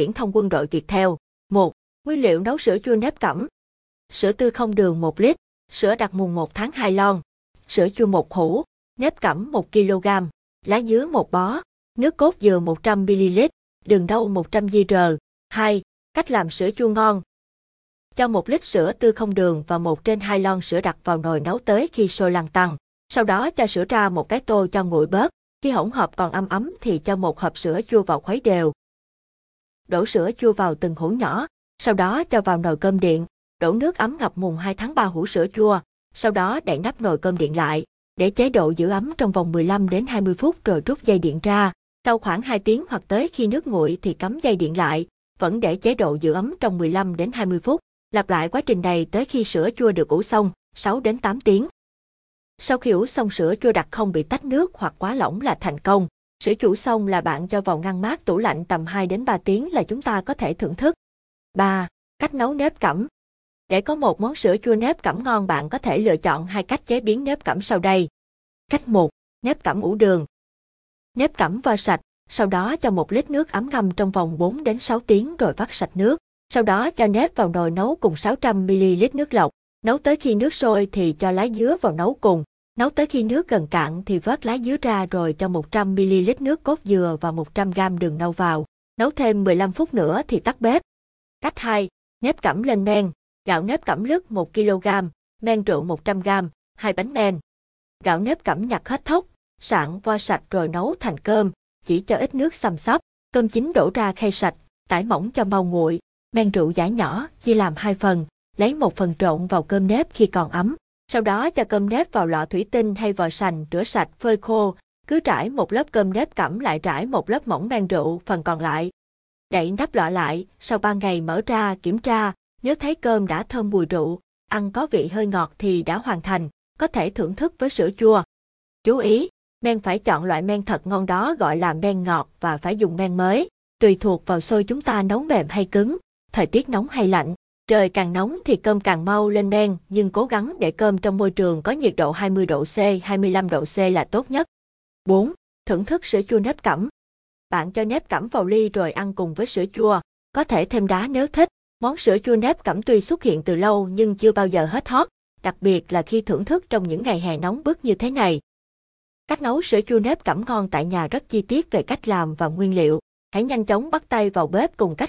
viễn thông quân đội Việt theo. 1. Nguyên liệu nấu sữa chua nếp cẩm. Sữa tươi không đường 1 lít, sữa đặc mùng 1 tháng 2 lon, sữa chua 1 hũ, nếp cẩm 1 kg, lá dứa 1 bó, nước cốt dừa 100ml, đường đâu 100 gr. 2. Cách làm sữa chua ngon. Cho 1 lít sữa tươi không đường và 1 trên 2 lon sữa đặc vào nồi nấu tới khi sôi lăn tăn. Sau đó cho sữa ra một cái tô cho nguội bớt. Khi hỗn hợp còn ấm ấm thì cho một hộp sữa chua vào khuấy đều. Đổ sữa chua vào từng hũ nhỏ, sau đó cho vào nồi cơm điện, đổ nước ấm ngập mùng 2 tháng 3 hũ sữa chua, sau đó đậy nắp nồi cơm điện lại, để chế độ giữ ấm trong vòng 15 đến 20 phút rồi rút dây điện ra. Sau khoảng 2 tiếng hoặc tới khi nước nguội thì cắm dây điện lại, vẫn để chế độ giữ ấm trong 15 đến 20 phút. Lặp lại quá trình này tới khi sữa chua được ủ xong, 6 đến 8 tiếng. Sau khi ủ xong sữa chua đặc không bị tách nước hoặc quá lỏng là thành công. Sữa chủ xong là bạn cho vào ngăn mát tủ lạnh tầm 2 đến 3 tiếng là chúng ta có thể thưởng thức. 3. Cách nấu nếp cẩm. Để có một món sữa chua nếp cẩm ngon bạn có thể lựa chọn hai cách chế biến nếp cẩm sau đây. Cách 1. Nếp cẩm ủ đường. Nếp cẩm vo sạch, sau đó cho một lít nước ấm ngâm trong vòng 4 đến 6 tiếng rồi vắt sạch nước. Sau đó cho nếp vào nồi nấu cùng 600ml nước lọc. Nấu tới khi nước sôi thì cho lá dứa vào nấu cùng. Nấu tới khi nước gần cạn thì vớt lá dứa ra rồi cho 100ml nước cốt dừa và 100g đường nâu vào. Nấu thêm 15 phút nữa thì tắt bếp. Cách 2. Nếp cẩm lên men. Gạo nếp cẩm lứt 1 kg, men rượu 100g, hai bánh men. Gạo nếp cẩm nhặt hết thóc, sạn vo sạch rồi nấu thành cơm, chỉ cho ít nước xăm xấp. Cơm chín đổ ra khay sạch, tải mỏng cho mau nguội. Men rượu giả nhỏ, chia làm hai phần, lấy một phần trộn vào cơm nếp khi còn ấm. Sau đó cho cơm nếp vào lọ thủy tinh hay vò sành rửa sạch phơi khô, cứ trải một lớp cơm nếp cẩm lại trải một lớp mỏng men rượu phần còn lại. Đậy nắp lọ lại, sau 3 ngày mở ra kiểm tra, nếu thấy cơm đã thơm mùi rượu, ăn có vị hơi ngọt thì đã hoàn thành, có thể thưởng thức với sữa chua. Chú ý, men phải chọn loại men thật ngon đó gọi là men ngọt và phải dùng men mới, tùy thuộc vào xôi chúng ta nấu mềm hay cứng, thời tiết nóng hay lạnh. Trời càng nóng thì cơm càng mau lên men, nhưng cố gắng để cơm trong môi trường có nhiệt độ 20 độ C, 25 độ C là tốt nhất. 4. Thưởng thức sữa chua nếp cẩm. Bạn cho nếp cẩm vào ly rồi ăn cùng với sữa chua, có thể thêm đá nếu thích. Món sữa chua nếp cẩm tuy xuất hiện từ lâu nhưng chưa bao giờ hết hot, đặc biệt là khi thưởng thức trong những ngày hè nóng bức như thế này. Cách nấu sữa chua nếp cẩm ngon tại nhà rất chi tiết về cách làm và nguyên liệu. Hãy nhanh chóng bắt tay vào bếp cùng cách làm.